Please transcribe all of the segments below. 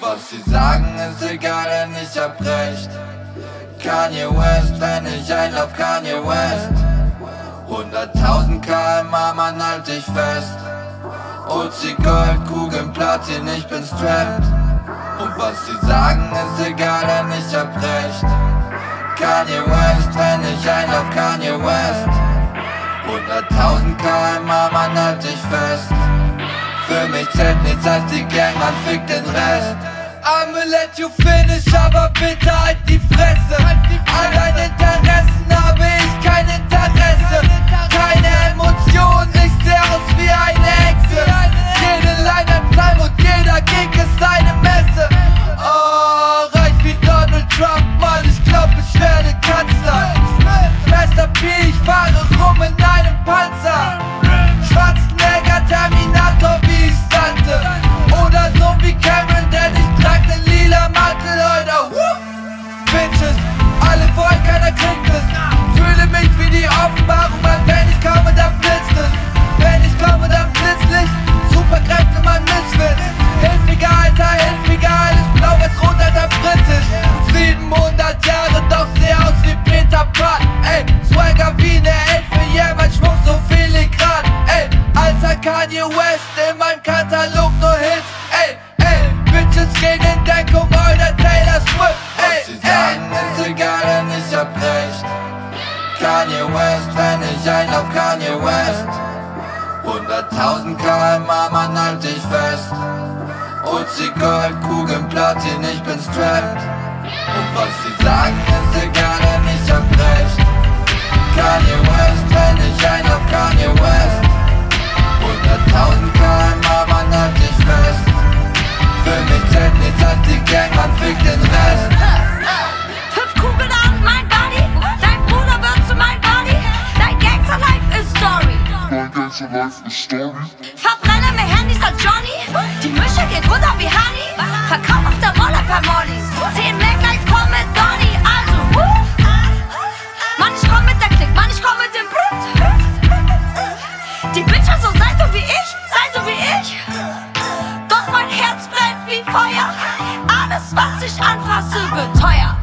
Was sie sagen ist egal, denn ich hab recht. Kanye West, wenn ich einlauf Kanye West. 100.000 kmh, man halt dich fest. OC Gold, Kugeln, Platin, ich bin strapped. Und was sie sagen ist egal, denn ich hab recht. Kanye West, wenn ich einlauf Kanye West. 100.000 kmh, man halt dich fest. Für mich zählt nichts als die Gang, man fickt den Rest. I'ma let you finish, aber bitte halt die Fresse. An deinen Interessen habe Ey, Swagger wie ne Elfe, yeah, mein Schmuck so filigran. Ey, alter Kanye West, in meinem Katalog nur Hits. Ey, ey, Bitches gehen in Deckung, oder Taylor Swift. Ey, Was sie sagen, ist egal, denn ich hab recht. Kanye West, wenn ich einlauf Kanye West. 100.000 kmh, man halt dich fest. OC Gold, Kugeln, Platin, ich bin strapped. Life Story. Verbrenne mehr Handys als Johnny. Die Mische geht runter wie Honey. Verkauf auf der Molle per Mollis. Zehn Maglines komm mit Donny. Also, wuh. Mann, ich komm mit der Klick. Mann, ich komm mit dem Brut. Die Bitches so seid so wie ich. Seid so wie ich. Doch mein Herz brennt wie Feuer. Alles, was ich anfasse, wird teuer.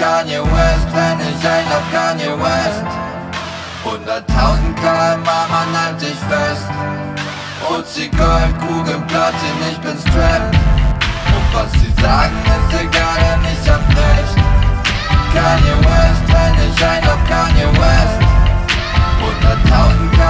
Kanye West, wenn ich ein auf Kanye West. 100.000 km, man halt dich fest. OC Gold, Kugeln, Platin, ich bin strapped Und was sie sagen ist egal, denn ich hab recht. Kanye West, wenn ich ein auf Kanye West. 100.000 km.